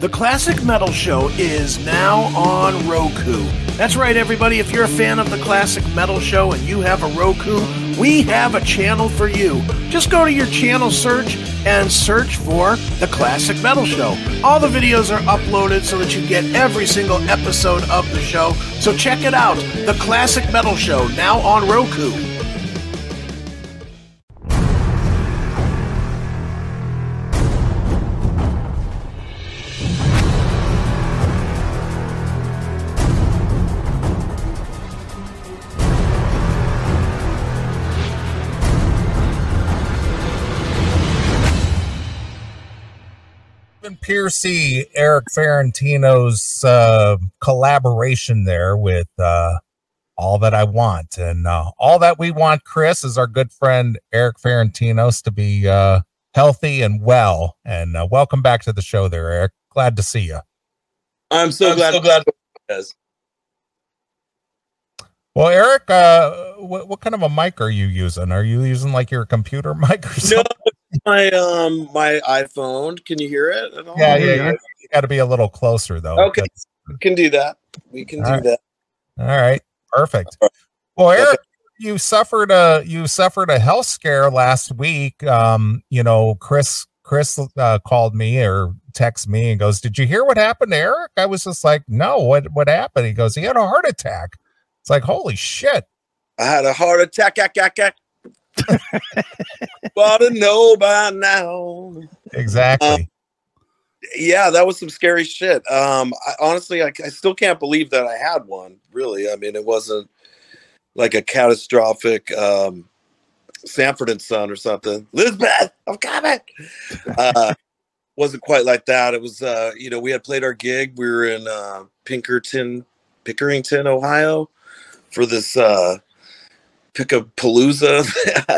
The Classic Metal Show is now on Roku. That's right, everybody. If you're a fan of the Classic Metal Show and you have a Roku, we have a channel for you. Just go to your channel search and search for The Classic Metal Show. All the videos are uploaded so that you get every single episode of the show. So check it out The Classic Metal Show, now on Roku. Pearcy, Erik Ferentinos uh, collaboration there with uh, All That I Want. And uh, all that we want, Chris, is our good friend Erik Ferentinos to be uh, healthy and well. And uh, welcome back to the show there, Erik. Glad to see you. I'm so I'm glad. So glad. Yes. Well, Erik, uh, what, what kind of a mic are you using? Are you using like your computer mic or something? No, my um my iPhone. Can you hear it Yeah, yeah. You, you got to be a little closer though. Okay, we can do that. We can All do right. that. All right, perfect. Well, Erik, you suffered a you suffered a health scare last week. Um, you know, Chris Chris uh, called me or text me and goes, "Did you hear what happened to Erik?" I was just like, "No, what what happened?" He goes, "He had a heart attack." It's like, "Holy shit!" I had a heart attack. Ought to know by now. Exactly. Um, yeah, that was some scary shit. Um, I, honestly, I, I still can't believe that I had one. Really, I mean, it wasn't like a catastrophic um, Sanford and Son or something. Elizabeth, I'm coming. Uh, wasn't quite like that. It was, uh, you know, we had played our gig. We were in uh, Pinkerton, Pickerington, Ohio, for this uh, Pickapalooza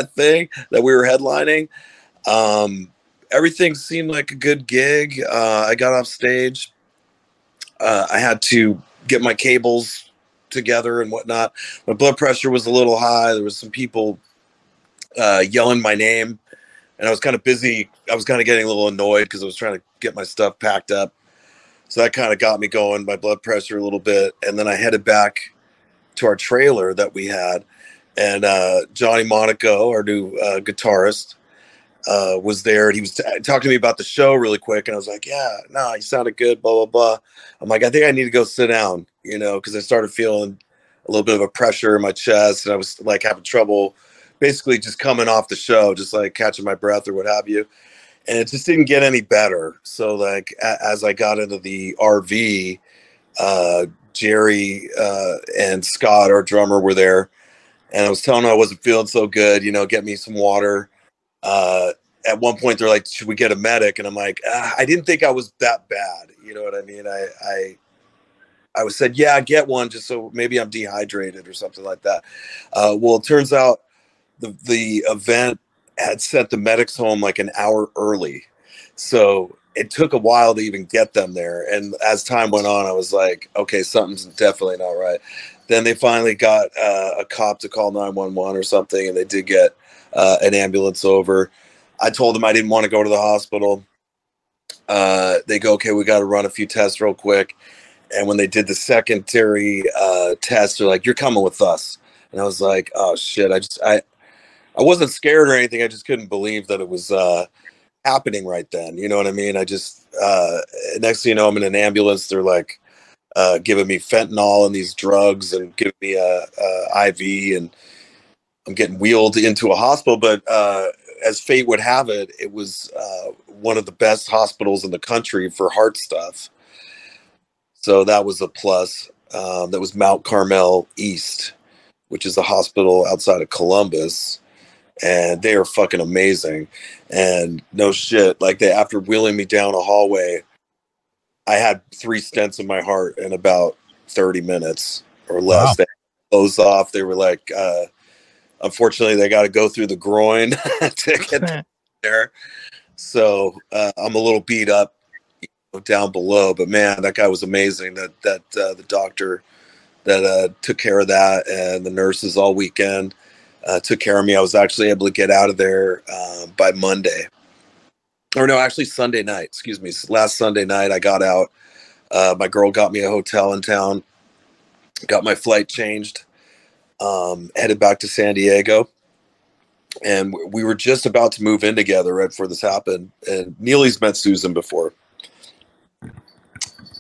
thing that we were headlining. Um, everything seemed like a good gig. Uh, I got off stage. Uh, I had to get my cables together and whatnot. My blood pressure was a little high. There was some people uh, yelling my name, and I was kind of busy. I was kind of getting a little annoyed because I was trying to get my stuff packed up. So that kind of got me going, my blood pressure a little bit, and then I headed back to our trailer that we had and uh, Johnny Monaco, our new uh, guitarist, uh, was there, and he was t- talking to me about the show really quick. And I was like, "Yeah, no, he sounded good." Blah blah blah. I'm like, I think I need to go sit down, you know, because I started feeling a little bit of a pressure in my chest, and I was like having trouble, basically just coming off the show, just like catching my breath or what have you. And it just didn't get any better. So like a- as I got into the RV, uh, Jerry uh, and Scott, our drummer, were there and I was telling them I wasn't feeling so good. You know, get me some water. Uh, at one point, they're like, "Should we get a medic?" And I'm like, ah, "I didn't think I was that bad." You know what I mean? I I I was said, "Yeah, get one, just so maybe I'm dehydrated or something like that." Uh, well, it turns out the the event had sent the medics home like an hour early, so it took a while to even get them there. And as time went on, I was like, "Okay, something's definitely not right." Then they finally got uh, a cop to call 911 or something, and they did get uh, an ambulance over. I told them I didn't want to go to the hospital. Uh, they go, okay, we got to run a few tests real quick. And when they did the secondary uh, test, they're like, "You're coming with us." And I was like, "Oh shit!" I just I I wasn't scared or anything. I just couldn't believe that it was uh, happening right then. You know what I mean? I just uh, next thing you know, I'm in an ambulance. They're like, uh, giving me fentanyl and these drugs and giving me a, a IV, and I'm getting wheeled into a hospital. But uh, as fate would have it, it was uh, one of the best hospitals in the country for heart stuff. So that was a plus. Um, that was Mount Carmel East, which is a hospital outside of Columbus and they are fucking amazing. And no shit, like they after wheeling me down a hallway, I had three stents in my heart in about 30 minutes or less. Wow. They closed off. They were like, uh, unfortunately, they got to go through the groin to get there. So uh, I'm a little beat up you know, down below, but man, that guy was amazing. That that uh, the doctor that uh, took care of that and the nurses all weekend uh, took care of me. I was actually able to get out of there uh, by Monday. Or no, actually Sunday night. Excuse me. Last Sunday night, I got out. Uh, my girl got me a hotel in town. Got my flight changed. Um, headed back to San Diego, and we were just about to move in together right before this happened. And Neeley's met Susan before.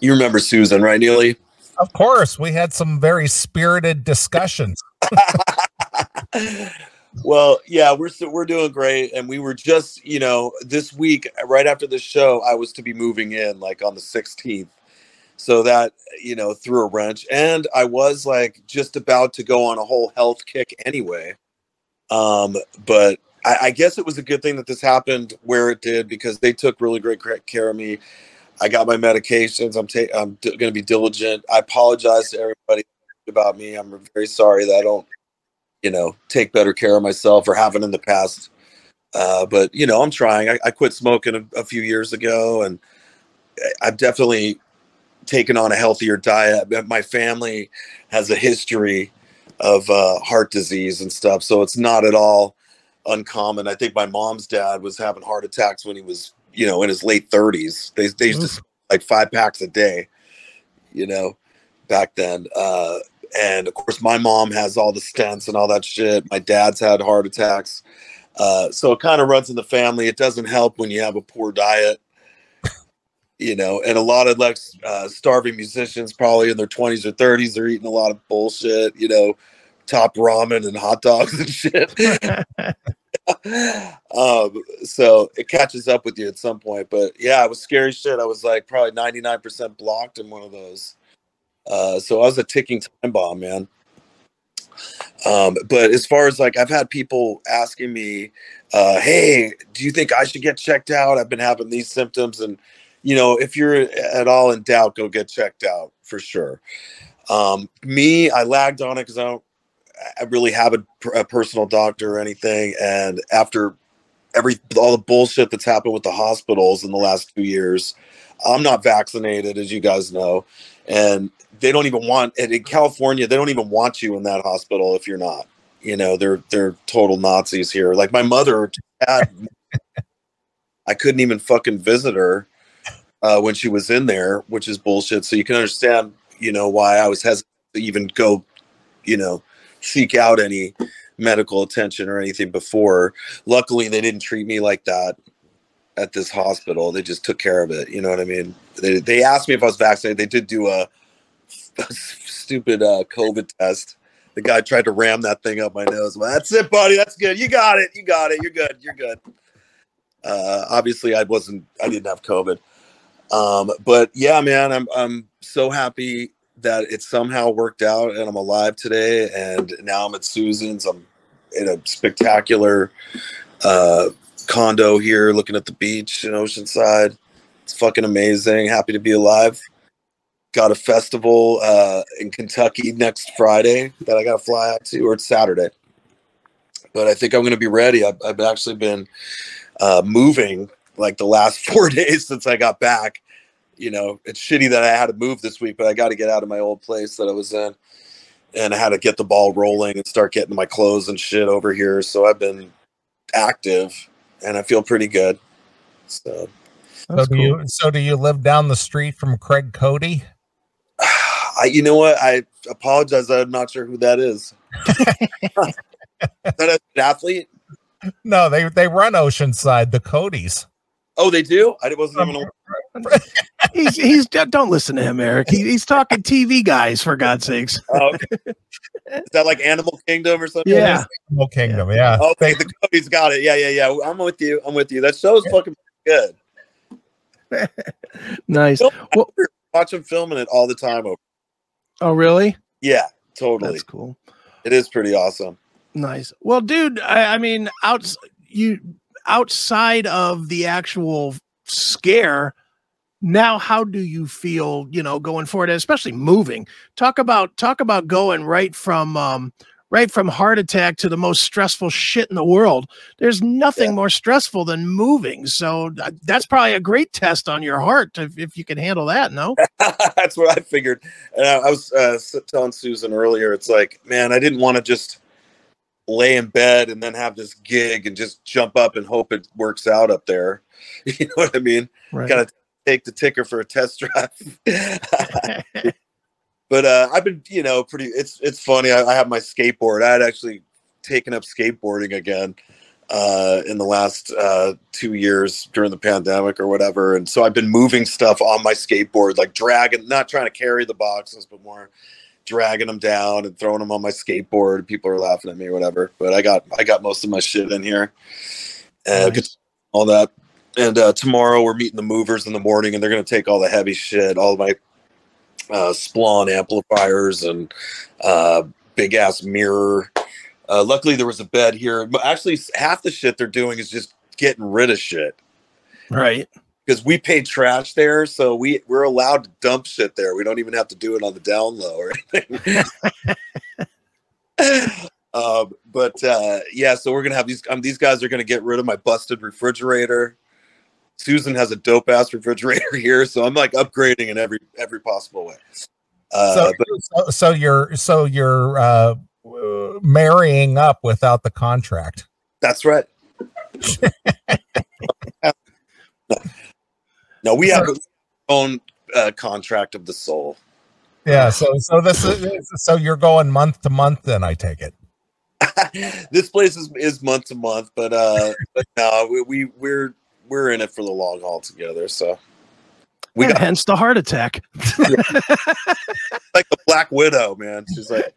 You remember Susan, right, Neeley? Of course, we had some very spirited discussions. well, yeah, we're we're doing great, and we were just, you know, this week right after the show, I was to be moving in like on the 16th, so that you know threw a wrench, and I was like just about to go on a whole health kick anyway, um, but I, I guess it was a good thing that this happened where it did because they took really great care of me. I got my medications. I'm ta- I'm d- going to be diligent. I apologize to everybody about me. I'm very sorry that I don't, you know, take better care of myself or haven't in the past. Uh, but you know, I'm trying. I, I quit smoking a, a, few years ago, and I've definitely taken on a healthier diet. My family has a history of uh, heart disease and stuff, so it's not at all uncommon. I think my mom's dad was having heart attacks when he was you know, in his late 30s. They, they used to smoke like five packs a day, you know, back then. Uh, and of course, my mom has all the stents and all that shit. My dad's had heart attacks. Uh, so it kind of runs in the family. It doesn't help when you have a poor diet, you know, and a lot of like uh, starving musicians, probably in their 20s or 30s, they're eating a lot of bullshit, you know, top ramen and hot dogs and shit. um, so it catches up with you at some point. But yeah, it was scary shit. I was like probably 99% blocked in one of those. Uh, so I was a ticking time bomb, man. Um, but as far as like, I've had people asking me, uh, hey, do you think I should get checked out? I've been having these symptoms. And, you know, if you're at all in doubt, go get checked out for sure. Um, me, I lagged on it because I don't I really have a, a, personal doctor or anything. And after every all the bullshit that's happened with the hospitals in the last two years, I'm not vaccinated, as you guys know, and they don't even want. And in California, they don't even want you in that hospital if you're not. You know, they're they're total Nazis here. Like my mother, I couldn't even fucking visit her uh, when she was in there, which is bullshit. So you can understand, you know, why I was hesitant to even go, you know, seek out any medical attention or anything before. Luckily, they didn't treat me like that at this hospital. They just took care of it. You know what I mean? They, they asked me if I was vaccinated. They did do a stupid uh, COVID test. The guy tried to ram that thing up my nose. Well, that's it, buddy. That's good. You got it. You got it. You're good. You're good. Uh, obviously, I wasn't. I didn't have COVID. Um, but yeah, man, I'm I'm so happy that it somehow worked out and I'm alive today. And now I'm at Susan's. I'm in a spectacular uh, condo here looking at the beach in Oceanside. It's fucking amazing. Happy to be alive. Got a festival uh, in Kentucky next Friday that I got to fly out to, or it's Saturday. But I think I'm going to be ready. I've, I've actually been uh, moving like the last four days since I got back you know, it's shitty that I had to move this week, but I got to get out of my old place that I was in. And I had to get the ball rolling and start getting my clothes and shit over here. So I've been active and I feel pretty good. So, so do cool. you so do you live down the street from Craig Cody? I you know what? I apologize. I'm not sure who that is. is that an athlete? No, they they run Oceanside, the Codys. Oh, they do. I wasn't even. he's he's don't listen to him, Erik. He, he's talking TV guys for God's sakes. Oh, okay. Is that like Animal Kingdom or something? Yeah, Animal Kingdom. Yeah. Okay, the Cody's got it. Yeah, yeah, yeah. I'm with you. I'm with you. That show's yeah. fucking good. nice. Well, watch him filming it all the time. Over. Oh, really? Yeah, totally. That's cool. It is pretty awesome. Nice. Well, dude, I, I mean, out you outside of the actual scare now how do you feel you know going forward especially moving talk about talk about going right from um right from heart attack to the most stressful shit in the world there's nothing yeah. more stressful than moving so uh, that's probably a great test on your heart if, if you can handle that no that's what i figured and i, I was uh, telling susan earlier it's like man i didn't want to just lay in bed and then have this gig and just jump up and hope it works out up there. You know what I mean? Right. Gotta take the ticker for a test drive. but uh, I've been, you know, pretty. It's it's funny. I, I have my skateboard. I had actually taken up skateboarding again uh, in the last uh, two years during the pandemic or whatever, and so I've been moving stuff on my skateboard, like dragging, not trying to carry the boxes, but more dragging them down and throwing them on my skateboard. People are laughing at me or whatever, but I got I got most of my shit in here. Uh, Nice. all that. And uh, tomorrow we're meeting the movers in the morning, and they're going to take all the heavy shit, all my uh, Splawn amplifiers and uh, big ass mirror. Uh, luckily, there was a bed here. But actually, half the shit they're doing is just getting rid of shit Right. because we pay trash there, so we we're allowed to dump shit there. We don't even have to do it on the down low or anything. um, but uh, yeah, so we're gonna have these. Um, these guys are gonna get rid of my busted refrigerator. Susan has a dope ass refrigerator here, so I'm like upgrading in every every possible way. Uh, so, but so so you're so you're uh, marrying up without the contract. that's right. no, we have our own uh, contract of the soul. Yeah. So so this is so you're going month to month. Then I take it. this place is, is month to month, but uh, but no, we, we we're we're in it for the long haul together. So we And got hence the heart attack. like the Black Widow, man. She's like,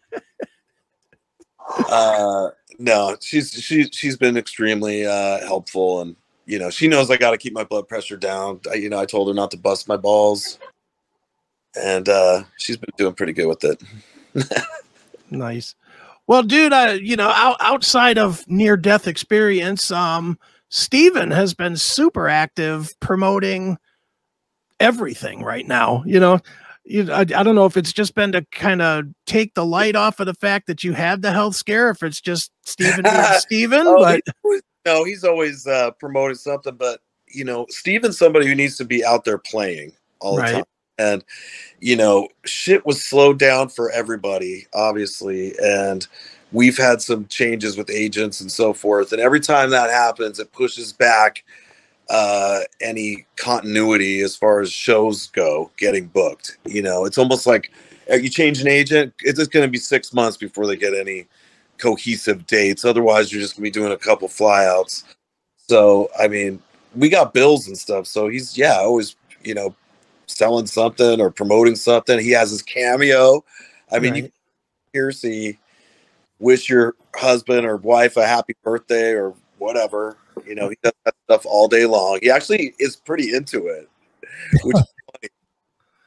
uh, no, she's she she's been extremely uh, helpful, and you know she knows I got to keep my blood pressure down. I, you know, I told her not to bust my balls, and uh, she's been doing pretty good with it. Nice. Well, dude, I you know, out, outside of near death experience, um, Stephen has been super active promoting everything right now. You know, you, I, I don't know if it's just been to kind of take the light off of the fact that you had the health scare, if it's just Stephen being Stephen, Oh, but no, he's always uh, promoting something, but you know, Stephen's somebody who needs to be out there playing all the time. And you know, shit was slowed down for everybody, obviously, and we've had some changes with agents and so forth. And every time that happens, it pushes back uh, any continuity as far as shows go getting booked. You know, it's almost like uh, you change an agent, it's just going to be six months before they get any cohesive dates. Otherwise, you're just going to be doing a couple flyouts. So, I mean, we got bills and stuff. So he's, yeah, always, you know, selling something or promoting something. He has his cameo. I mean, you Right. hear see wish your husband or wife a happy birthday or whatever. You know, he does that stuff all day long. He actually is pretty into it, which is funny.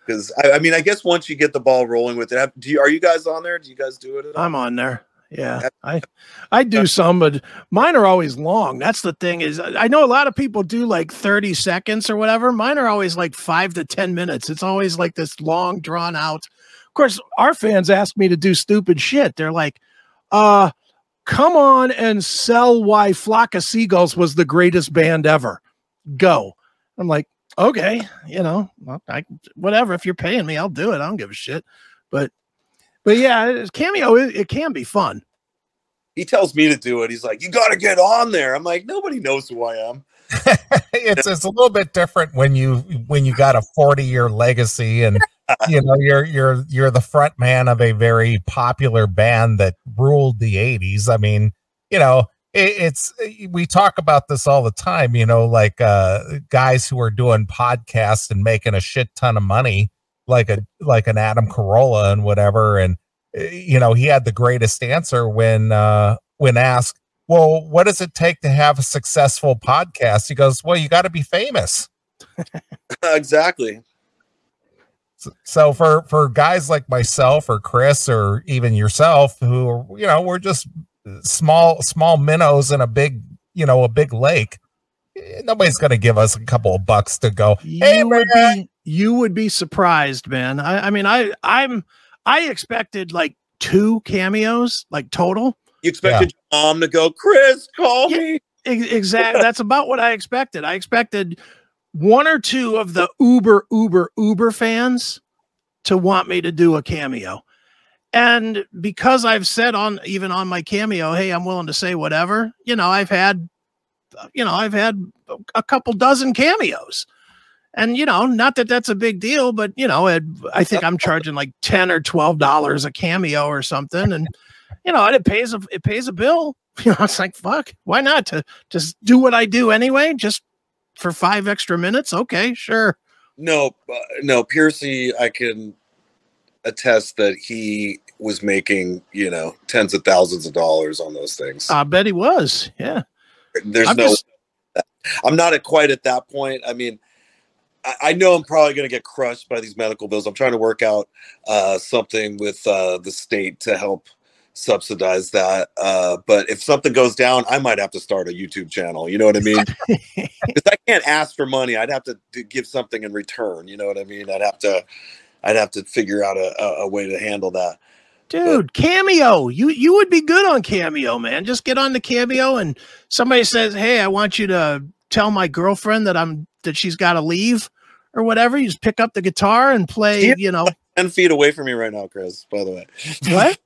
Because I, I mean, I guess once you get the ball rolling with it, do you, are you guys on there? Do you guys do it? I'm on there. Yeah, I I do some, but mine are always long. That's the thing is, I know a lot of people do like 30 seconds or whatever. Mine are always like five to 10 minutes. It's always like this long, drawn out. Of course, our fans ask me to do stupid shit. They're like, uh, come on and sell why Flock of Seagulls was the greatest band ever. Go. I'm like, okay, you know, I whatever. If you're paying me, I'll do it. I don't give a shit. But but yeah, cameo it, it can be fun. he tells me to do it. He's like, "You got to get on there." I'm like, "Nobody knows who I am." it's it's a little bit different when you when you got a 40 year legacy and you know you're you're you're the front man of a very popular band that ruled the 80s i mean you know it, it's we talk about this all the time you know like uh guys who are doing podcasts and making a shit ton of money like a like an adam carolla and whatever. And uh, you know he had the greatest answer when uh when asked well, what does it take to have a successful podcast? He goes, well, you got to be famous. exactly. So- So for for guys like myself or Chris or even yourself, who are, you know, we're just small small minnows in a big you know a big lake. eh, Nobody's going to give us a couple of bucks to go. Hey, you would man. be you would be surprised, man. I, I mean, I I'm I expected like two cameos, like total. You expected your mom to go, Chris, call Yeah. me. Exactly. That's about what I expected. I expected one or two of the Uber, Uber, Uber fans to want me to do a cameo. And because I've said on even on my cameo, hey, I'm willing to say whatever, you know, I've had you know, I've had a couple dozen cameos. And you know, not that that's a big deal, but you know, it, I think I'm charging like 10 or 12 dollars a cameo or something and you know, it pays a it pays a bill. You know, it's like fuck, why not to just do what I do anyway, just for 5 extra minutes? Okay, sure. No, uh, no, Pearcy, I can attest that he was making, you know, tens of thousands of dollars on those things. I bet he was. Yeah. There's I'm no just- I'm not at quite at that point. I mean, I, I know I'm probably going to get crushed by these medical bills. I'm trying to work out uh, something with uh, the state to help subsidize that. Uh, but if something goes down, I might have to start a YouTube channel. You know what I mean? Because I can't ask for money. I'd have to, give something in return. You know what I mean? I'd have to, I'd have to figure out a, a, way to handle that. Dude, Cameo. You you would be good on Cameo, man. Just get on the Cameo and somebody says, "Hey, I want you to tell my girlfriend that I'm that she's got to leave or whatever." You just pick up the guitar and play, Yeah. you know. Ten feet away from me right now, Chris. By the way, What?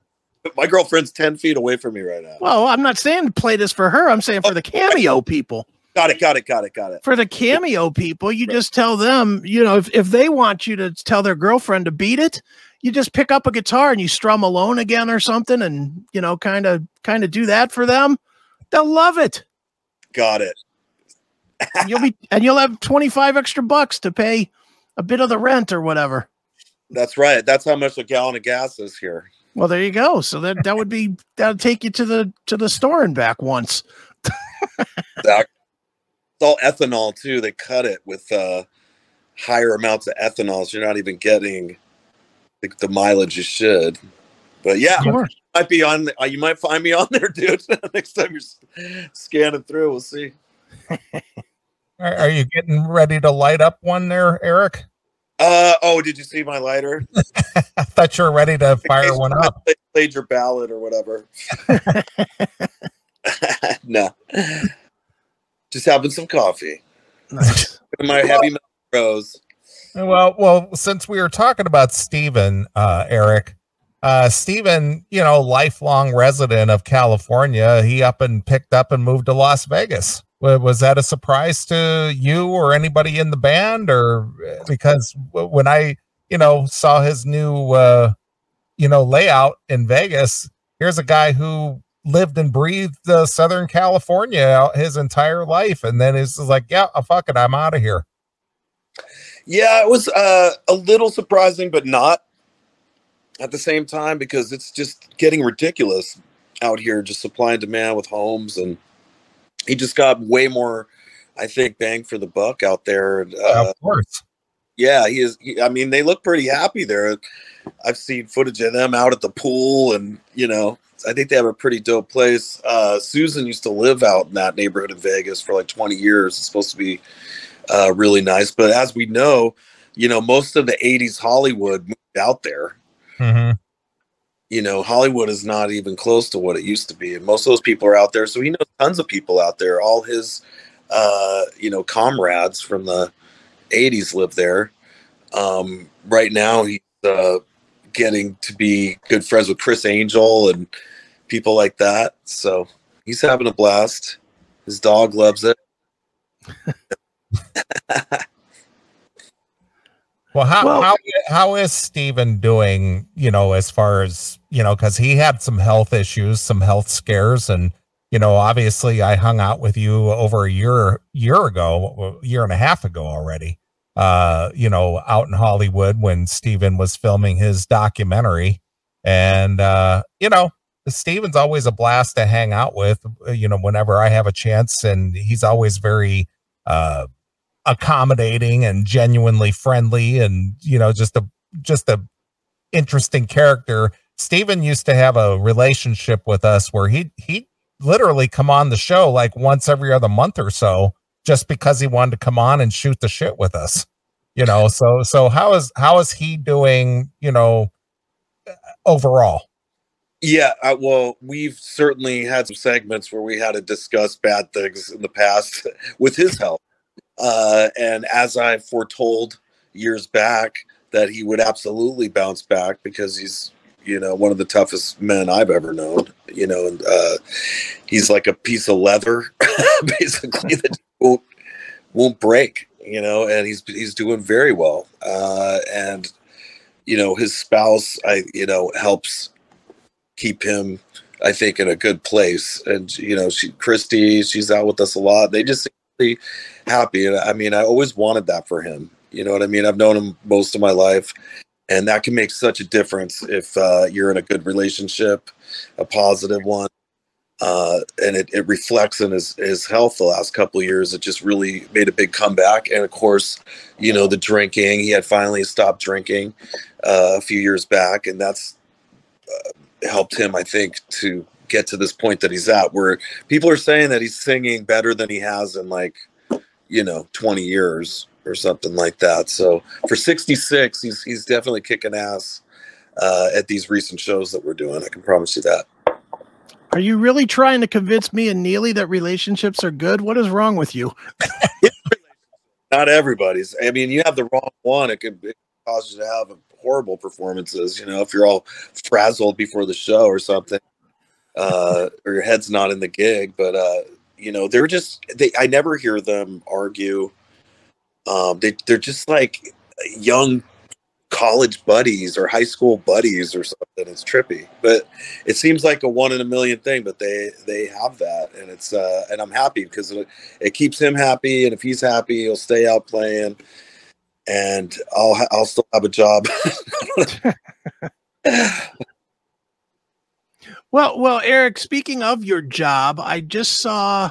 My girlfriend's ten feet away from me right now. Well, I'm not saying play this for her. I'm saying for the Cameo people. Got it. Got it. Got it. Got it. For the Cameo people, you just tell them, you know, if if they want you to tell their girlfriend to beat it, you just pick up a guitar and you strum alone again or something and, you know, kind of kind of do that for them. They'll love it. Got it. and you'll be and you'll have 25 extra bucks to pay a bit of the rent or whatever That's right. That's how much a gallon of gas is here. Well there you go so that that would be that'll take you to the to the store and back once That- It's all ethanol too. They cut it with uh, higher amounts of ethanol, so you're not even getting the, the mileage you should. But yeah, of course might be on. Uh, you might find me on there, dude. Next time you're scanning through, we'll see. Are, are you getting ready to light up one there, Eric? Uh oh, did you see my lighter? I thought you were ready to fire one up. Played, played your ballad or whatever. no, just having some coffee. nice My heavy metal rose. Well, well, since we were talking about Stephen, uh, Erik, uh, Stephen, you know, lifelong resident of California, he up and picked up and moved to Las Vegas. Wa- Was that a surprise to you or anybody in the band? Or because when I, you know, saw his new, uh, you know, layout in Vegas, here's a guy who lived and breathed uh, Southern California his entire life. And then it's like, yeah, oh, fuck it, I'm out of here. Yeah, it was uh, a little surprising, but not at the same time because it's just getting ridiculous out here, just supply and demand with homes, and he just got way more, I think, bang for the buck out there. Uh, of course. yeah, he is. He, I mean, they look pretty happy there. I've seen footage of them out at the pool, and you know, I think they have a pretty dope place. Uh, Susan used to live out in that neighborhood in Vegas for like 20 years. It's supposed to be uh, really nice, but as we know, you know, most of the 80s Hollywood moved out there. hmm You know, Hollywood is not even close to what it used to be, and most of those people are out there. So he knows tons of people out there. All his, uh, you know, comrades from the 80s live there. Um, right now, he's uh, getting to be good friends with Criss Angel and people like that. So he's having a blast. His dog loves it. Well, how Well- how how is Stephen doing? You know, as far as you know, because he had some health issues, some health scares, and you know, obviously, I hung out with you over a year year ago, year and a half ago already. Uh, you know, out in Hollywood when Stephen was filming his documentary, and uh, you know, Stephen's always a blast to hang out with. You know, whenever I have a chance, and he's always very uh accommodating and genuinely friendly and you know just a just a interesting character. Stephen used to have a relationship with us where he he literally come on the show like once every other month or so just because he wanted to come on and shoot the shit with us you know? So so how is how is he doing you know overall? Yeah, uh, well, we've certainly had some segments where we had to discuss bad things in the past with his help. Uh, and as I foretold years back, that he would absolutely bounce back because he's You know, one of the toughest men I've ever known. You know, and uh, he's like a piece of leather, basically that won't won't break. You know, and he's he's doing very well. Uh, and you know, his spouse, I you know, helps keep him I think in a good place. And you know, she Christy, she's out with us a lot. They just really happy. And I mean, I always wanted that for him. You know what I mean? I've known him most of my life, and that can make such a difference if uh, you're in a good relationship, a positive one. Uh, and it, it reflects in his, his health the last couple years. It just really made a big comeback. And of course, you know, the drinking, he had finally stopped drinking uh, a few years back. And that's uh, helped him, I think, to get to this point that he's at, where people are saying that he's singing better than he has in like, you know, 20 years or something like that. So for 66, he's he's definitely kicking ass uh, at these recent shows that we're doing. I can promise you that. Are you really trying to convince me and Neeley that relationships are good? What is wrong with you? Not everybody's. I mean, you have the wrong one, it could, it could cause you to have horrible performances. You know, if you're all frazzled before the show or something, uh, or your head's not in the gig. But uh, you know, they're just they. I never hear them argue. Um, they they're just like young college buddies or high school buddies or something. It's trippy, but it seems like a one in a million thing. But they they have that, and it's uh, and I'm happy because it, it keeps him happy, and if he's happy, he'll stay out playing and I'll I'll still have a job. well, well, Erik. Speaking of your job, I just saw.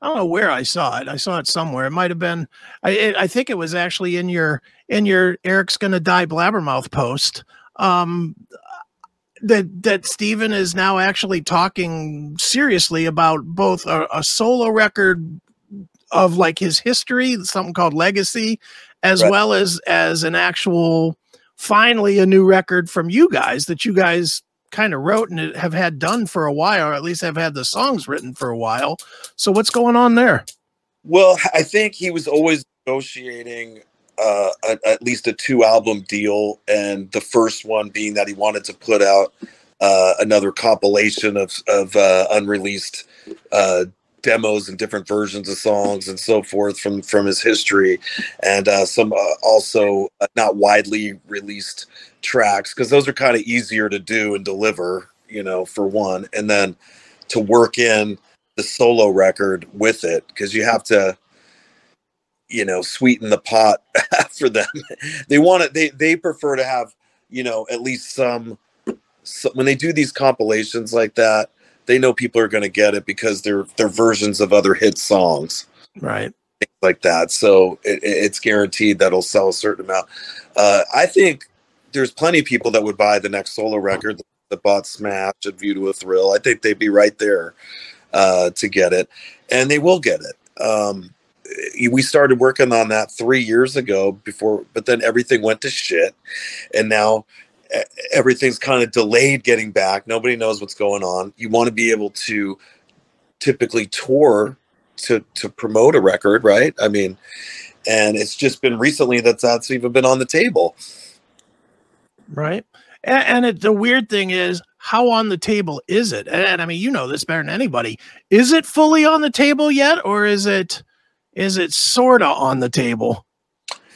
I don't know where I saw it. I saw it somewhere. It might have been. I it, I think it was actually in your in your Erik's gonna die blabbermouth post. Um, that that Stephen is now actually talking seriously about both a, a solo record of like his history, something called Legacy, as right. well as as an actual finally a new record from you guys that you guys kind of wrote and have had done for a while, or at least have had the songs written for a while. So what's going on there? Well, I think he was always negotiating uh, at least a two album deal, and the first one being that he wanted to put out uh, another compilation of of uh, unreleased uh, demos and different versions of songs and so forth from from his history, and uh, some uh, also uh, not widely released tracks because those are kind of easier to do and deliver, you know, for one, and then to work in the solo record with it because you have to you know sweeten the pot for them. They want it they they prefer to have you know at least some, some when they do these compilations like that they know people are going to get it because they're they're versions of other hit songs, right? Things like that. So it, it's guaranteed that it'll sell a certain amount. Uh, I think there's plenty of people that would buy the next solo record that bought Smash and View to a Thrill. I think they'd be right there uh, to get it, and they will get it. Um, we started working on that three years ago before, but then everything went to shit, and now everything's kind of delayed getting back. Nobody knows what's going on. You want to be able to typically tour to to promote a record, right? I mean, and it's just been recently that that's even been on the table. Right. And, and it, the weird thing is, how on the table is it? And, and I mean, you know this better than anybody. Is it fully on the table yet, or is it is it sorta on the table?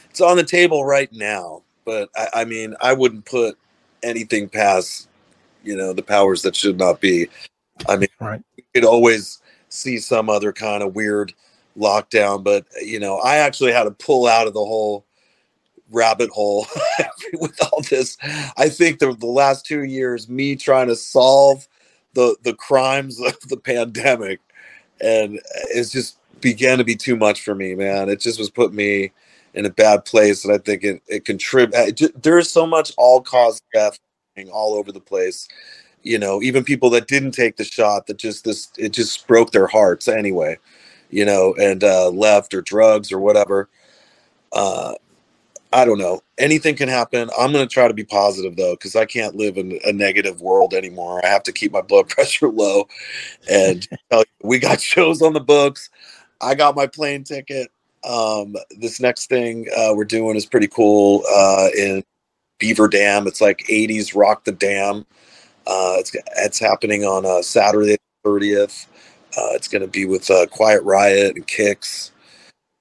It's on the table right now, but I, I mean, I wouldn't put anything past you know the powers that should not be. I mean, right. you could always see some other kind of weird lockdown, but you know, I actually had to pull out of the whole rabbit hole with all this. I think the, the last two years, me trying to solve the the crimes of the pandemic, and uh, it's just began to be too much for me, man. It just was put me in a bad place, and I think it it contribute. There's so much all cause death all over the place. You know, even people that didn't take the shot that just this it just broke their hearts anyway. You know, and uh, left or drugs or whatever. Uh, I don't know. Anything can happen. I'm going to try to be positive though, because I can't live in a negative world anymore. I have to keep my blood pressure low. And we got shows on the books. I got my plane ticket. Um, this next thing uh, we're doing is pretty cool uh, in Beaver Dam. It's like 80s Rock the Dam. Uh, it's it's happening on uh, Saturday the 30th. Uh, it's going to be with uh, Quiet Riot and Kix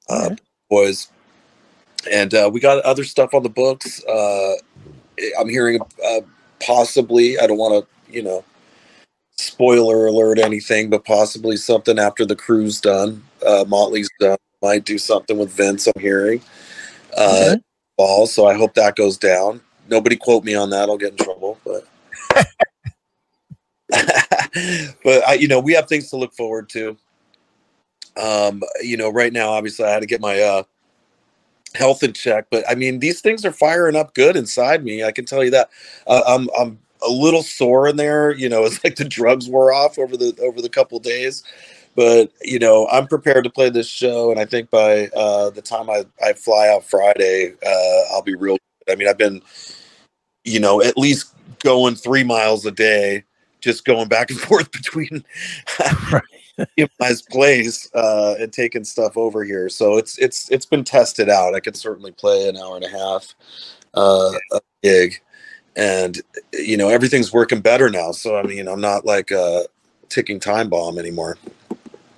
uh, boys, and uh, we got other stuff on the books. Uh, I'm hearing uh, possibly. I don't want to, you know, spoiler alert anything, but possibly something after the crew's done. Uh, Motley's done. Might do something with Vince. I'm hearing. Uh. Ball. So I hope that goes down. Nobody quote me on that. I'll get in trouble. But. but I, you know, we have things to look forward to. Um, you know, right now, obviously, I had to get my uh, health in check. But I mean, these things are firing up good inside me. I can tell you that. Uh, I'm I'm a little sore in there. You know, it's like the drugs wore off over the over the couple days. But you know, I'm prepared to play this show, and I think by uh, the time I, I fly out Friday, uh, I'll be real. I mean, I've been, you know, at least going three miles a day, just going back and forth between my place uh, and taking stuff over here. So it's it's it's been tested out. I could certainly play an hour and a half uh, a gig, and you know everything's working better now. So I mean, I'm not like a ticking time bomb anymore.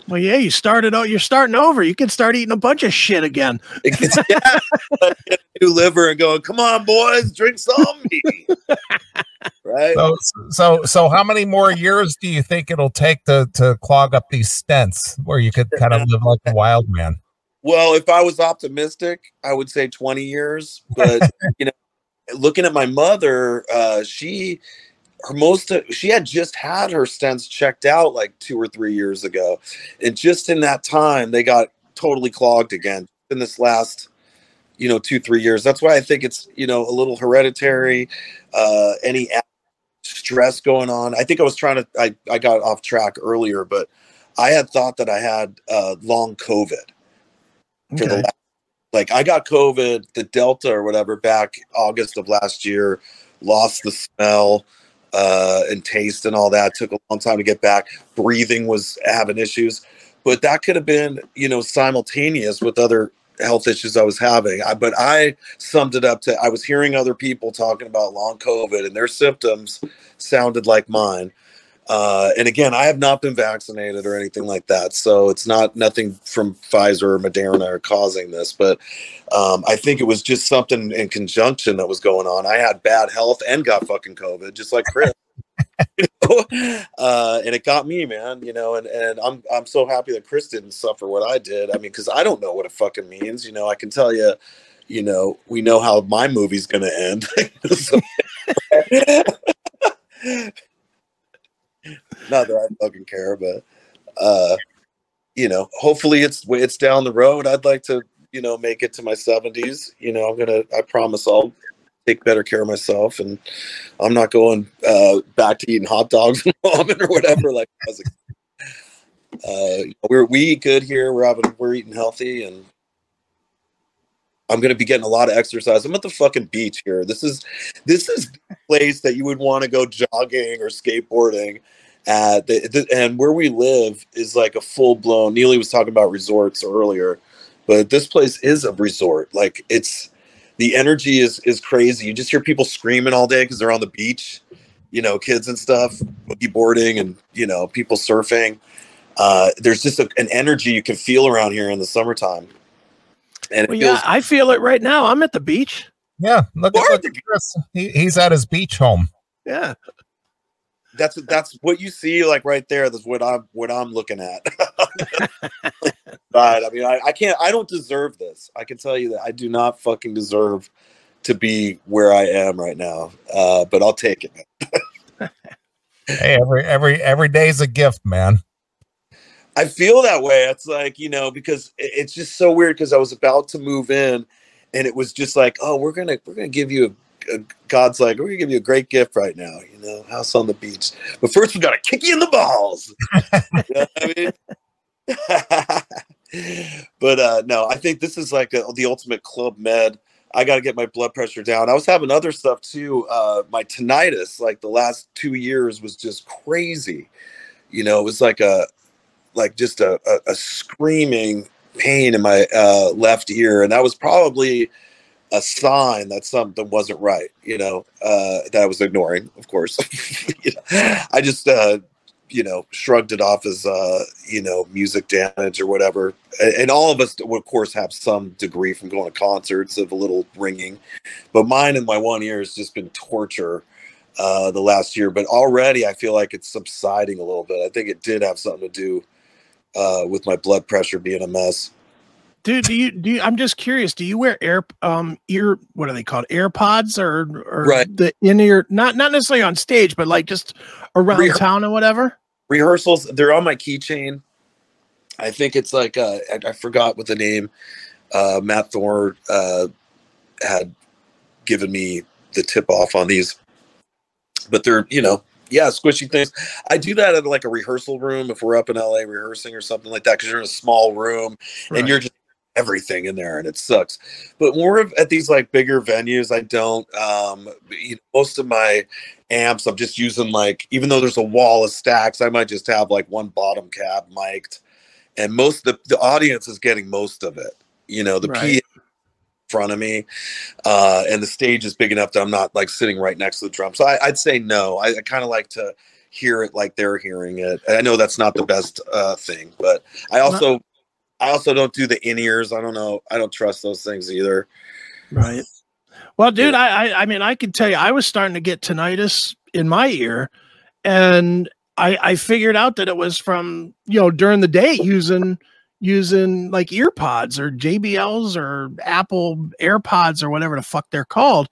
Well, yeah, you started out. You're starting over. You can start eating a bunch of shit again. It gets, yeah, get a new liver and going, come on, boys, drink some meat. right? So, so, so, how many more years do you think it'll take to to clog up these stents where you could kind of live like a wild man? Well, if I was optimistic, I would say 20 years. But you know, looking at my mother, uh, she her most she had just had her stents checked out like two or three years ago, and just in that time they got totally clogged again in this last you know two three years. That's why I think it's you know a little hereditary. Uh, any stress going on. I think I was trying to. I I got off track earlier, but I had thought that I had uh, long COVID for the last, like I got COVID, the Delta or whatever, back August of last year. Lost the smell uh, and taste and all that. Took a long time to get back. Breathing was having issues, but that could have been you know simultaneous with other health issues I was having. I, but I summed it up to I was hearing other people talking about long COVID and their symptoms sounded like mine. Uh, and again, I have not been vaccinated or anything like that, so it's not nothing from Pfizer or Moderna are causing this. But um, I think it was just something in conjunction that was going on. I had bad health and got fucking COVID, just like Chris. You know? uh, and it got me, man. You know, and, and I'm I'm so happy that Chris didn't suffer what I did. I mean, because I don't know what it fucking means. You know, I can tell you, you know, we know how my movie's gonna end. not that I fucking care, but uh, you know, hopefully it's it's down the road. I'd like to, you know, make it to my seventies. You know, I'm gonna. I promise I'll take better care of myself, and I'm not going uh, back to eating hot dogs and ramen or whatever. Like, uh, we're we eat good here. We're having we're eating healthy, and I'm gonna be getting a lot of exercise. I'm at the fucking beach here. This is this is the place that you would want to go jogging or skateboarding at. The, the, and where we live is like a full blown. Neeley was talking about resorts earlier, but this place is a resort. Like it's the energy is is crazy. You just hear people screaming all day because they're on the beach. You know, kids and stuff, boogie boarding, and you know, people surfing. Uh, there's just a, an energy you can feel around here in the summertime, and Well, feels yeah, I feel it right now. I'm at the beach. Yeah, look Or at, look at Chris. He, he's at his beach home. Yeah. that's that's what you see like right there that's what i'm what i'm looking at but i mean I, I can't i don't deserve this i can tell you that i do not fucking deserve to be where i am right now uh but i'll take it Hey, every every every day's a gift, man. I feel that way. It's like you know because it's just so weird because i was about to move in and it was just like oh we're gonna we're gonna give you a, a god's like we're gonna give you a great gift right now you know house on the beach. But first we gotta kick you in the balls. You know I mean? but uh no i think this is like a, the ultimate club med. I gotta get my blood pressure down. I was having other stuff too uh my tinnitus like the last two years was just crazy. You know it was like a like just a, a, a screaming pain in my uh, left ear, and that was probably a sign that something wasn't right, you know, uh, that I was ignoring, of course. you know, I just, uh, you know, shrugged it off as, uh, you know, music damage or whatever. And, and all of us, of course, have some degree from going to concerts of a little ringing. But mine in my one ear has just been torture uh, the last year. But already I feel like it's subsiding a little bit. I think it did have something to do uh, with my blood pressure being a mess. Dude, do you do you, I'm just curious, do you wear air um ear what are they called? AirPods or or Right. the in ear not not necessarily on stage, but like just around Rehe- town or whatever? rehearsals they're on my keychain i think it's like uh i, I forgot what the name uh Matt Thorr uh had given me the tip off on these but they're you know yeah squishy things. I do that in like a rehearsal room if we're up in la rehearsing or something like that because you're in a small room and you're just everything in there and it sucks. But when we're at these like bigger venues i don't um you know, most of my amps i'm just using like even though there's a wall of stacks i might just have like one bottom cab mic'd and most the, the audience is getting most of it. You know the Right. PA front of me uh and the stage is big enough that i'm not like sitting right next to the drum. So I, i'd say no. I, I kind of like to hear it like they're hearing it. And i know that's not the best uh thing but i also i also don't do the in-ears. I don't know. I don't trust those things either. Right. Well, dude, I, I I mean I can tell you I was starting to get tinnitus in my ear and I I figured out that it was from, you know, during the day using using like earpods or JBLs or Apple AirPods or whatever the fuck they're called.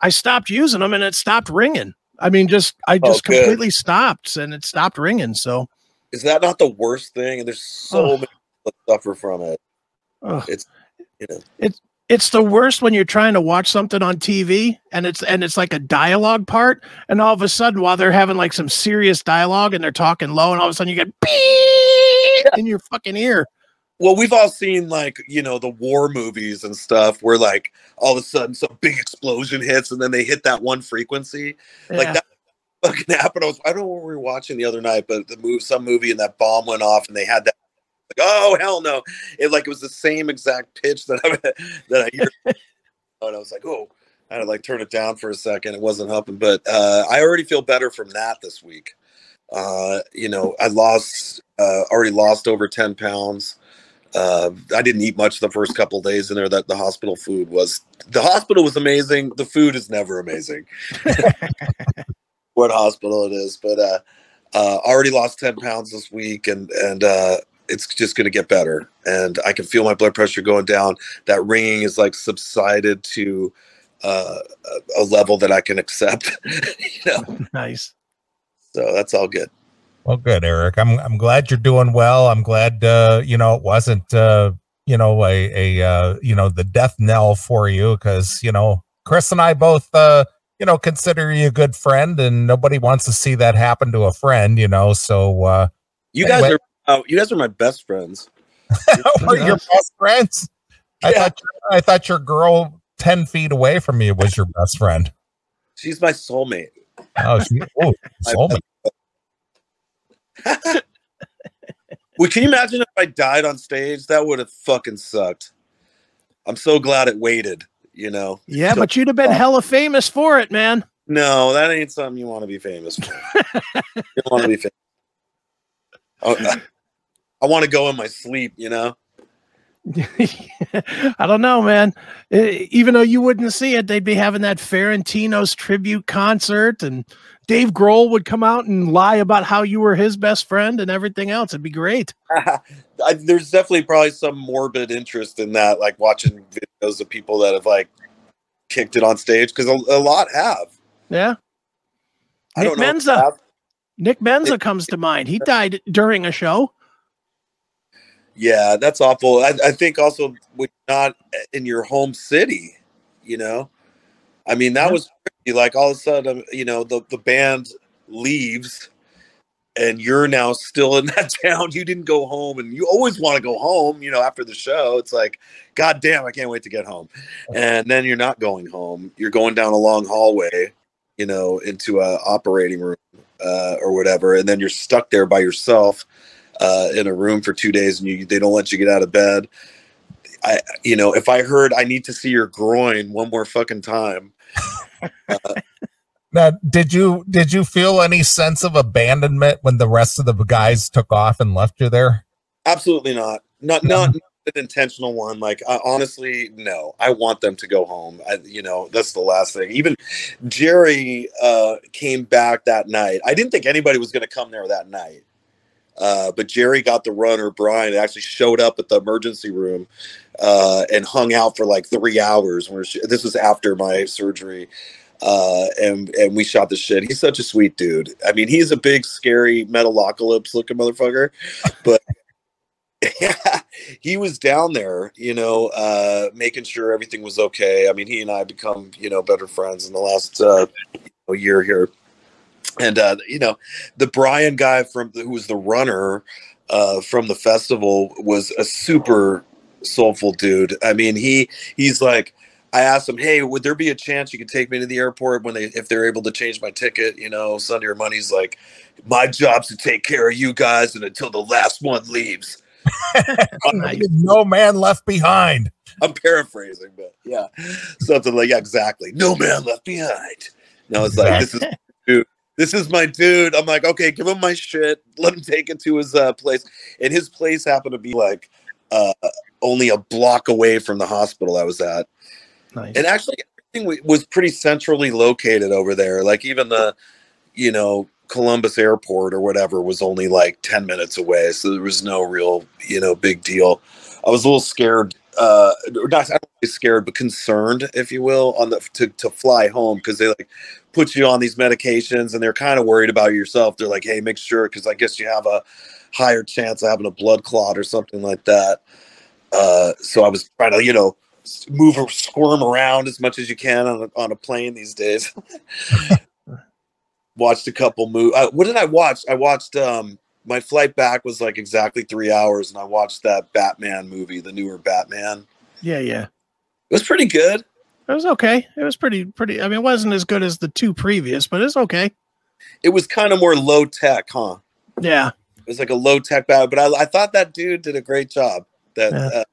I stopped using them and it stopped ringing. I mean, just I Oh, just good. completely stopped and it stopped ringing. So, is that not the worst thing and there's so Oh. many people that suffer from it ugh. you know it's the worst when you're trying to watch something on TV and it's and it's like a dialogue part, and all of a sudden while they're having like some serious dialogue and they're talking low, and all of a sudden you get beep in your fucking ear. Well we've all seen like you know the war movies and stuff where like all of a sudden some big explosion hits and then they hit that one frequency. Like Yeah. that fucking happened. I was i don't know what we were watching the other night but the move some movie and that bomb went off and they had that like oh hell no. It like it was the same exact pitch that i that i hear. And i was like oh i had to like turn it down for a second. It wasn't helping but uh i already feel better from that this week. Uh you know i lost uh already lost over 10 pounds uh, I didn't eat much the first couple days in there. That the hospital food was the hospital was amazing. The food is never amazing. what hospital it is, but uh, uh, already lost ten pounds this week, and and uh, it's just going to get better. And I can feel my blood pressure going down. That ringing is like subsided to uh, a a level that I can accept. you know, nice. so that's all good. Well, good, Erik. I'm I'm glad you're doing well. I'm glad uh, you know it wasn't uh, you know a a uh, you know the death knell for you because you know Chris and I both uh, you know consider you a good friend, and nobody wants to see that happen to a friend. You know, so uh, You guys Anyway. are uh, you guys are my best friends. we're your best friends. I Yeah. thought I thought your girl ten feet away from you was your best friend. She's my soulmate. Oh, she, oh soulmate. Well, can you imagine if I died on stage? That would have fucking sucked. I'm so glad it waited. You know, Yeah, So- but you'd have been hella famous for it, man. no, that ain't something you want to be famous for. you don't want to be famous. Oh, I want to go in my sleep. You know, I don't know, man. Even though you wouldn't see it, they'd be having that Ferentinos tribute concert, and Dave Grohl would come out and lie about how you were his best friend and everything else. It'd be great. There's definitely probably some morbid interest in that, like watching videos of people that have like kicked it on stage because a, a lot have. Yeah. I Nick don't know. Menza. Nick Menza comes to mind. He died during a show. Yeah, that's awful. I, I think also when you're not in your home city, you know, I mean, that Yeah. was like all of a sudden, you know, the, the band leaves and you're now still in that town. You didn't go home and you always want to go home, you know, after the show. It's like, God damn, I can't wait to get home. And then you're not going home. You're going down a long hallway, you know, into a operating room uh, or whatever. And then you're stuck there by yourself uh, in a room for two days and you, they don't let you get out of bed. I, you know, if I heard I need to see your groin one more fucking time, Now, did you did you feel any sense of abandonment when the rest of the guys took off and left you there? absolutely not. Not not an intentional one. Like I, honestly, no. I want them to go home. I, you know, that's the last thing. Even Jerry uh, came back that night. I didn't think anybody was going to come there that night. Uh, but Jerry got the runner. Brian actually showed up at the emergency room uh, and hung out for like three hours. Where this was after my surgery, uh, and and we shot the shit. He's such a sweet dude. I mean, he's a big, scary metalocalypse looking motherfucker, but yeah, he was down there, you know, uh, making sure everything was okay. I mean, he and I become, you know, better friends in the last uh, year here. And uh, you know, the Brian guy from who was the runner uh, from the festival was a super soulful dude. I mean, he he's like, I asked him, hey, would there be a chance you could take me to the airport when they if they're able to change my ticket? You know, Sunday or Money's like, my job's to take care of you guys, and until the last one leaves. No man left behind. I'm paraphrasing, but yeah, something like yeah, exactly. No man left behind. No, it's like this is dude. This is my dude. I'm like, okay, give him my shit. Let him take it to his uh, place. And his place happened to be like uh, only a block away from the hospital I was at. Nice. And actually, everything was pretty centrally located over there. Like even the, you know, Columbus Airport or whatever was only like ten minutes away, so there was no real, you know, big deal. I was a little scared, uh, not scared, but concerned, if you will, on the to to fly home because they like put you on these medications and they're kind of worried about yourself. They're like, hey, make sure because I guess you have a higher chance of having a blood clot or something like that. Uh, so I was trying to, you know, move or squirm around as much as you can on a, on a plane these days. watched a couple move. Uh, what did I watch? I watched. um My flight back was like exactly three hours, and I watched that Batman movie, the newer Batman. yeah, yeah. It was pretty good. It was okay. It was pretty, pretty. I mean, it wasn't as good as the two previous, but it's okay. It was kind of more low tech, huh? Yeah. It was like a low tech bat, but I, I thought that dude did a great job. That Yeah. uh,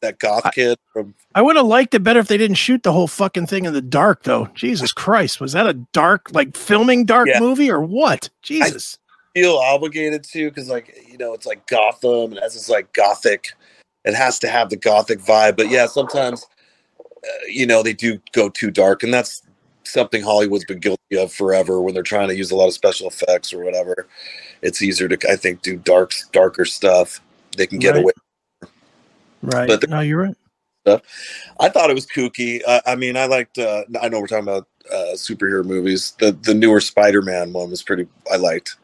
that goth I- kid from I would have liked it better if they didn't shoot the whole fucking thing in the dark, though. Jesus Christ, was that a dark, like filming dark Yeah. movie or what? Jesus. Feel obligated to because like you know it's like Gotham and it has this like gothic. It has to have the gothic vibe, but yeah, sometimes uh, you know they do go too dark, and that's something Hollywood's been guilty of forever when they're trying to use a lot of special effects or whatever. It's easier to I think do dark darker stuff. They can get Right. away. right. but no, you're right. I thought it was kooky. Uh, I mean, I liked. Uh, I know we're talking about uh, superhero movies. The the newer Spider Man one was pretty. I liked,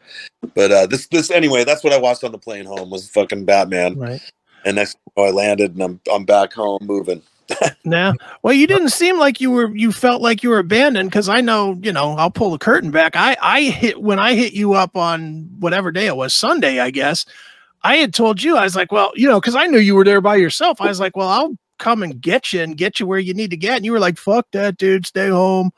but uh, this this anyway. That's what I watched on the plane home was fucking Batman. Right. And next, you know, I landed and I'm I'm back home moving. Now, well, you didn't seem like you were. You felt like you were abandoned because I know. You know, I'll pull the curtain back. I I hit when I hit you up on whatever day it was, Sunday, I guess. I had told you I was like, well, you know, because I knew you were there by yourself. I was like, well, I'll come and get you and get you where you need to get. And you were like, fuck that, dude, stay home.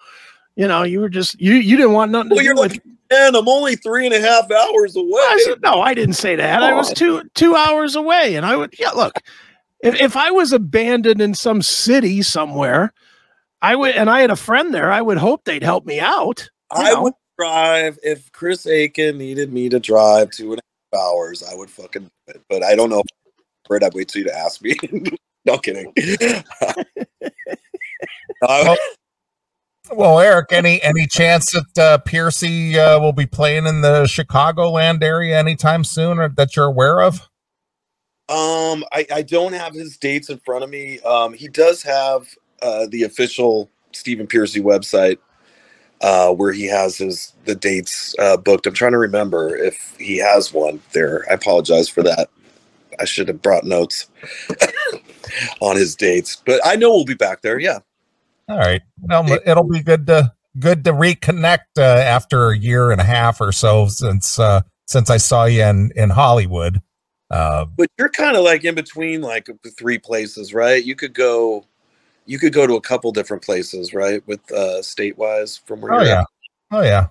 You know, you were just you. You didn't want nothing to Well, do you're with. like, man, I'm only three and a half hours away. I said, no, I didn't say that. I was two two hours away, and I would yeah. Look, if if I was abandoned in some city somewhere, I would, and I had a friend there. I would hope they'd help me out. I know. would drive if Chris Akin needed me to drive two and a half hours. I would fucking do it, but I don't know. Fred, I'd wait till you to ask me. no kidding. I- Well, Erik, any any chance that uh, Pearcy uh, will be playing in the Chicagoland area anytime soon, or that you're aware of? Um, I, I don't have his dates in front of me. Um, he does have uh, the official Stephen Pearcy website uh, where he has his the dates uh, booked. I'm trying to remember if he has one there. I apologize for that. I should have brought notes on his dates, but I know we'll be back there. Yeah, All right, well, it'll be good to good to reconnect uh, after a year and a half or so since uh, since I saw you in in Hollywood. Uh, but you're kind of like in between like three places, right? You could go, you could go to a couple different places, right? With uh, state wise from where oh you're yeah, at. oh yeah.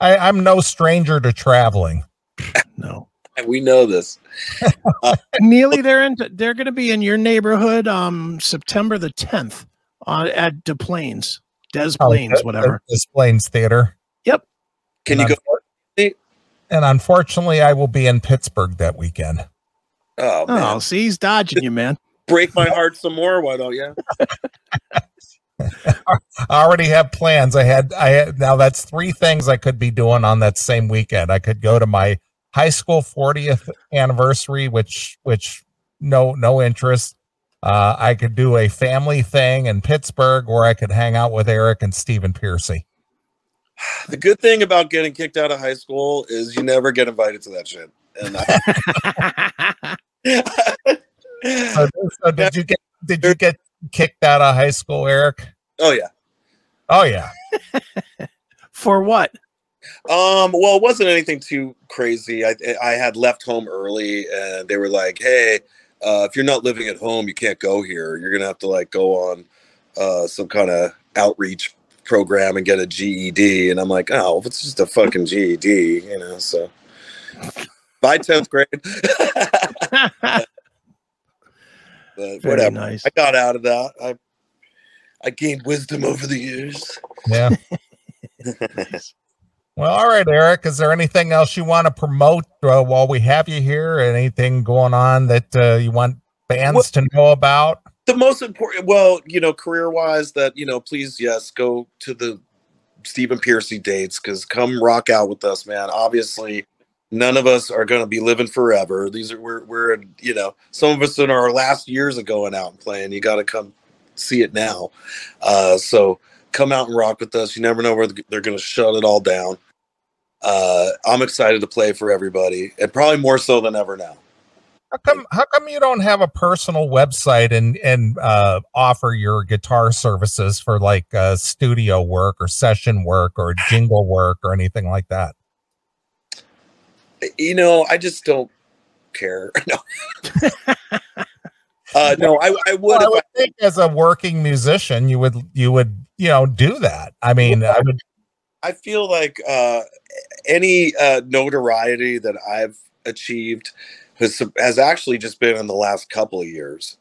I, I'm no stranger to traveling. No, we know this. Neeley, they're in. They're going to be in your neighborhood, um, September the tenth, on at Des Plaines, Des Oh, Plaines, the- whatever. the Des Plaines Theater. Yep. Can And you go? And unfortunately, I will be in Pittsburgh that weekend. Oh man, Oh, see, he's dodging you, man. break my heart some more. Why don't you? I already have plans. I had, I had, now that's three things I could be doing on that same weekend. I could go to my high school 40th anniversary, which, which no, no interest. Uh, I could do a family thing in Pittsburgh, or I could hang out with Erik and Stephen Pearcy. The good thing about getting kicked out of high school is you never get invited to that shit. And I, So, so did you get, did you get kicked out of high school, Erik? oh yeah. Oh yeah. For what? Um, well, it wasn't anything too crazy. I I had left home early, and they were like, "Hey, uh, if you're not living at home, you can't go here. You're gonna have to like go on uh, some kind of outreach program and get a GED." And I'm like, "Oh, it's just a fucking GED, you know." So by tenth grade, but Very whatever. nice. I got out of that. I I gained wisdom over the years. Yeah. Well, all right, Erik. Is there anything else you want to promote uh, while we have you here? Anything going on that uh, you want fans Well- to know about? the most important well you know career wise that you know please yes go to the stephen pearcy dates because come rock out with us man obviously none of us are going to be living forever these are we're, we're you know some of us in our last years of going out and playing you got to come see it now uh so come out and rock with us you never know where they're going to shut it all down uh i'm excited to play for everybody and probably more so than ever now How come? How come you don't have a personal website and and uh, offer your guitar services for like uh, studio work or session work or jingle work or anything like that? you know, I just don't care. No, uh, no, I, I would. Well, I if I, think as a working musician, you would you would you know do that. I mean, I would. I feel like uh, any uh, notoriety that I've achieved has has actually just been in the last couple of years.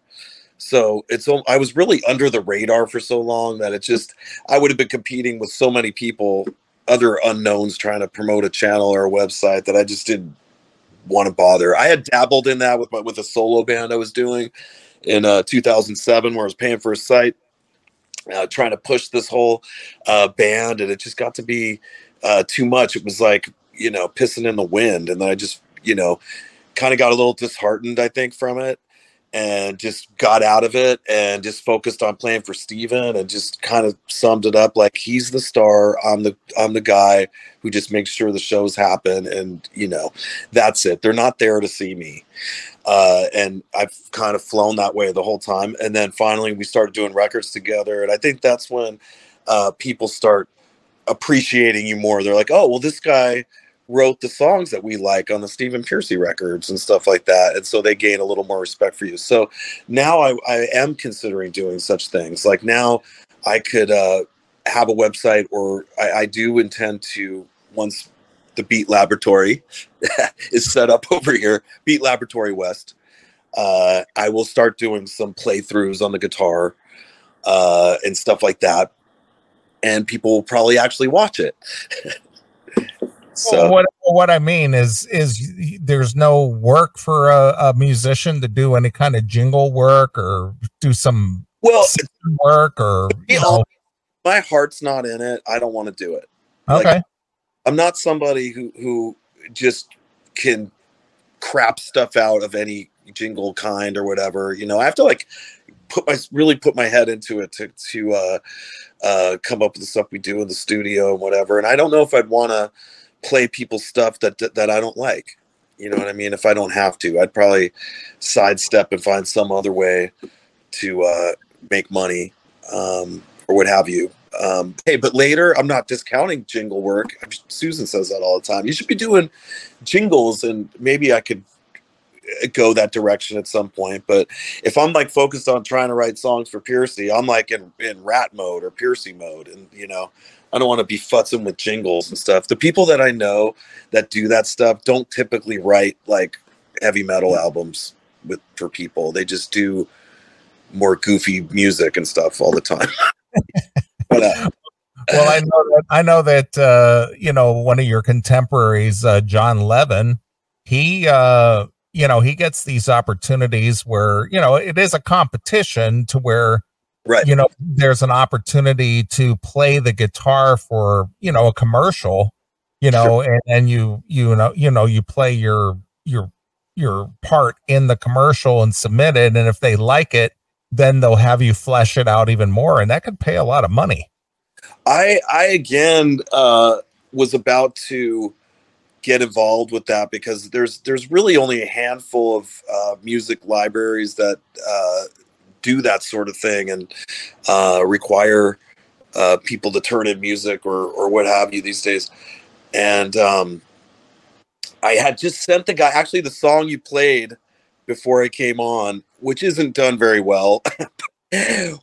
So it's I was really under the radar for so long that it just I would have been competing with so many people, other unknowns trying to promote a channel or a website that I just didn't want to bother. I had dabbled in that with my, with a solo band I was doing in uh, 2007, where I was paying for a site, uh, trying to push this whole uh, band, and it just got to be uh, too much. It was like you know pissing in the wind, and then I just you know kind of got a little disheartened, I think, from it, and just got out of it and just focused on playing for Stephen and just kind of summed it up like he's the star, I'm the I'm the guy who just makes sure the shows happen, and you know that's it. They're not there to see me. Uh, and I've kind of flown that way the whole time. And then finally, we started doing records together, and I think that's when uh, people start appreciating you more. They're like, "Oh, well, this guy wrote the songs that we like on the Stephen Pearcy records and stuff like that," and so they gain a little more respect for you. So now I, I am considering doing such things. Like now, I could uh, have a website, or I, I do intend to once the Beat Laboratory is set up over here, Beat Laboratory West. Uh, I will start doing some playthroughs on the guitar uh, and stuff like that, and people will probably actually watch it. so Well, what what I mean is is there's no work for a, a musician to do any kind of jingle work or do some well, work or you know, my heart's not in it. I don't want to do it. like- okay. I'm not somebody who who just can crap stuff out of any jingle kind or whatever. You know, I have to like put my really put my head into it to to uh, uh, come up with the stuff we do in the studio and whatever. And I don't know if I'd want to play people's stuff that, that that I don't like. You know what I mean? If I don't have to, I'd probably sidestep and find some other way to uh, make money um, or what have you. Um, hey, but later, I'm not discounting jingle work. Susan says that all the time. You should be doing jingles, and maybe I could go that direction at some point. But if I'm like focused on trying to write songs for Pearcy, I'm like in in rat mode or Pearcy mode, and you know, I don't want to be futzing with jingles and stuff. The people that I know that do that stuff don't typically write like heavy metal albums with for people. They just do more goofy music and stuff all the time. but, uh, well, I know that I know that uh, you know one of your contemporaries, uh, Jon Levin. He, uh, you know, he gets these opportunities where you know it is a competition to where, right? You know, there's an opportunity to play the guitar for you know a commercial, you know, sure. and, and you you know you know you play your your your part in the commercial and submit it, and if they like it, then they'll have you flesh it out even more, and that could pay a lot of money. I I again uh, was about to get involved with that because there's there's really only a handful of uh, music libraries that uh, do that sort of thing and uh, require uh, people to turn in music or or what have you these days. And um, I had just sent the guy actually the song you played before I came on, which isn't done very well.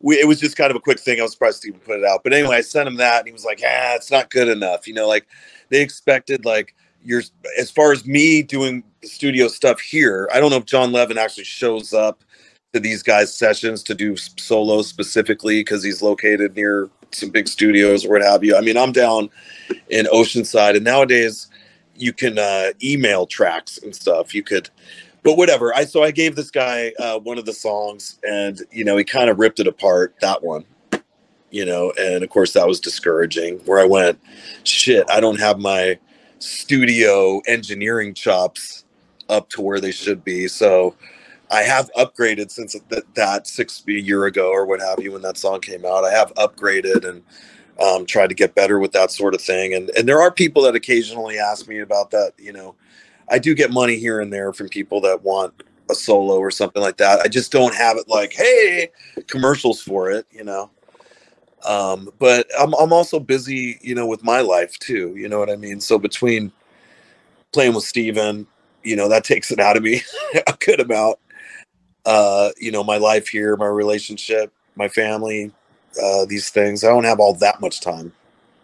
we, it was just kind of a quick thing. I was surprised to even put it out. But anyway, I sent him that and he was like, ah, it's not good enough. You know, like they expected like you're as far as me doing studio stuff here, I don't know if Jon Levin actually shows up to these guys' sessions to do solos specifically because he's located near some big studios or what have you. I mean, I'm down in Oceanside, and nowadays you can uh, email tracks and stuff. You could but whatever. I so I gave this guy uh, one of the songs, and you know he kind of ripped it apart. That one, you know, and of course that was discouraging. Where I went, shit, I don't have my studio engineering chops up to where they should be. So I have upgraded since that, that six year ago or what have you when that song came out. I have upgraded and um, tried to get better with that sort of thing. And and there are people that occasionally ask me about that. You know, I do get money here and there from people that want a solo or something like that. I just don't have it like, hey, commercials for it, you know. Um, but I'm I'm also busy, you know, with my life too. You know what I mean? So between playing with Stephen, you know, that takes it out of me a good amount. Uh, you know, my life here, my relationship, my family, uh, these things. I don't have all that much time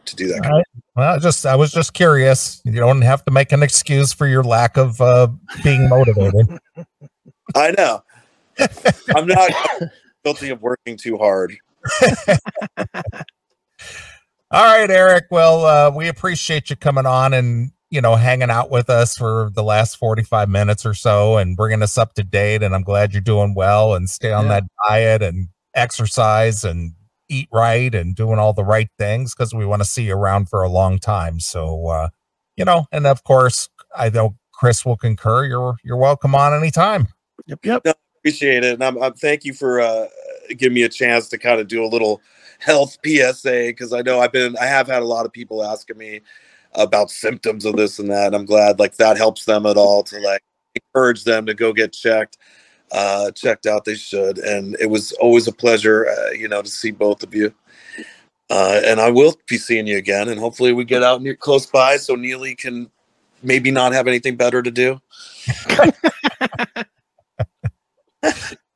to do that. Kind of well, just I was just curious. You don't have to make an excuse for your lack of uh, being motivated. I know. I'm not guilty of working too hard. All right, Erik. Well, uh, we appreciate you coming on and you know hanging out with us for the last 45 minutes or so and bringing us up to date. And I'm glad you're doing well and stay on yeah. that diet and exercise and eat right and doing all the right things because we want to see you around for a long time. So, uh, you know, and of course, I know Chris will concur. You're you're welcome on anytime. Yep, yep. No, appreciate it, and I'm, I'm thank you for uh, giving me a chance to kind of do a little health PSA because I know I've been I have had a lot of people asking me about symptoms of this and that. I'm glad like that helps them at all to like encourage them to go get checked uh, checked out, they should. And it was always a pleasure, uh, you know, to see both of you. Uh, and I will be seeing you again, and hopefully we get out near close by so Neeley can maybe not have anything better to do.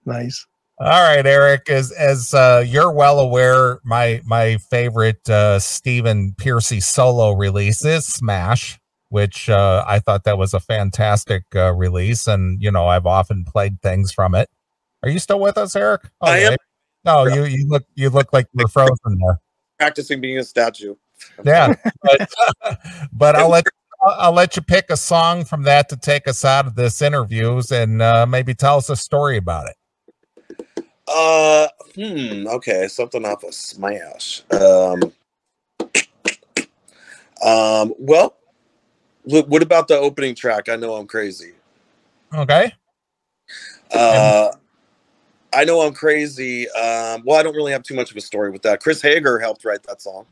nice. All right, Erik. As as uh, you're well aware, my my favorite uh, Stephen Pearcy solo release is Smash which uh, I thought that was a fantastic uh, release. And, you know, I've often played things from it. Are you still with us, Erik? Oh, I am. No, you, you look you look like you're frozen there. Practicing being a statue. Yeah, but, but I'll let I'll let you pick a song from that to take us out of this interviews and uh, maybe tell us a story about it. Uh, hmm. Okay, something off of Smash. Um, um. Well, what about the opening track? I know I'm crazy. Okay. Uh, I know I'm crazy. Um, well, I don't really have too much of a story with that. Chris Hager helped write that song.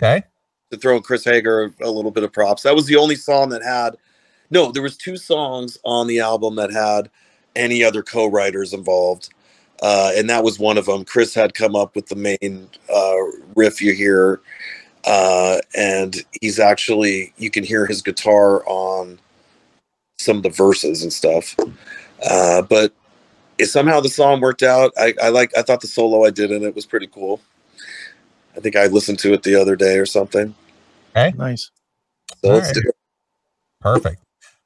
Okay. To throw Chris Hager a little bit of props. That was the only song that had. No, there was two songs on the album that had any other co-writers involved, uh, and that was one of them. Chris had come up with the main uh, riff you hear, uh, and he's actually you can hear his guitar on some of the verses and stuff. Uh, but it, somehow the song worked out. I, I like. I thought the solo I did in it was pretty cool. I think I listened to it the other day or something. Nice. So All let's right. do it. Perfect.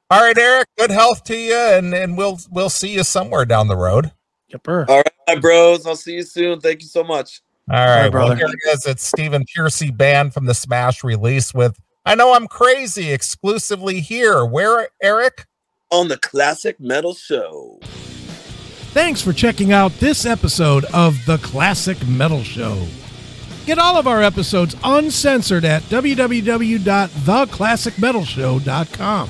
All right, Erik. Good health to you, and and we'll we'll see you somewhere down the road. Yepper. All right, my bros. I'll see you soon. Thank you so much. All right, right, well, brother. here it is. It's Stephen Pearcy band from the Smash release with "I Know I'm Crazy" exclusively here. Where, Erik? On the Classic Metal Show. Thanks for checking out this episode of The Classic Metal Show. Get all of our episodes uncensored at www.theclassicmetalshow.com.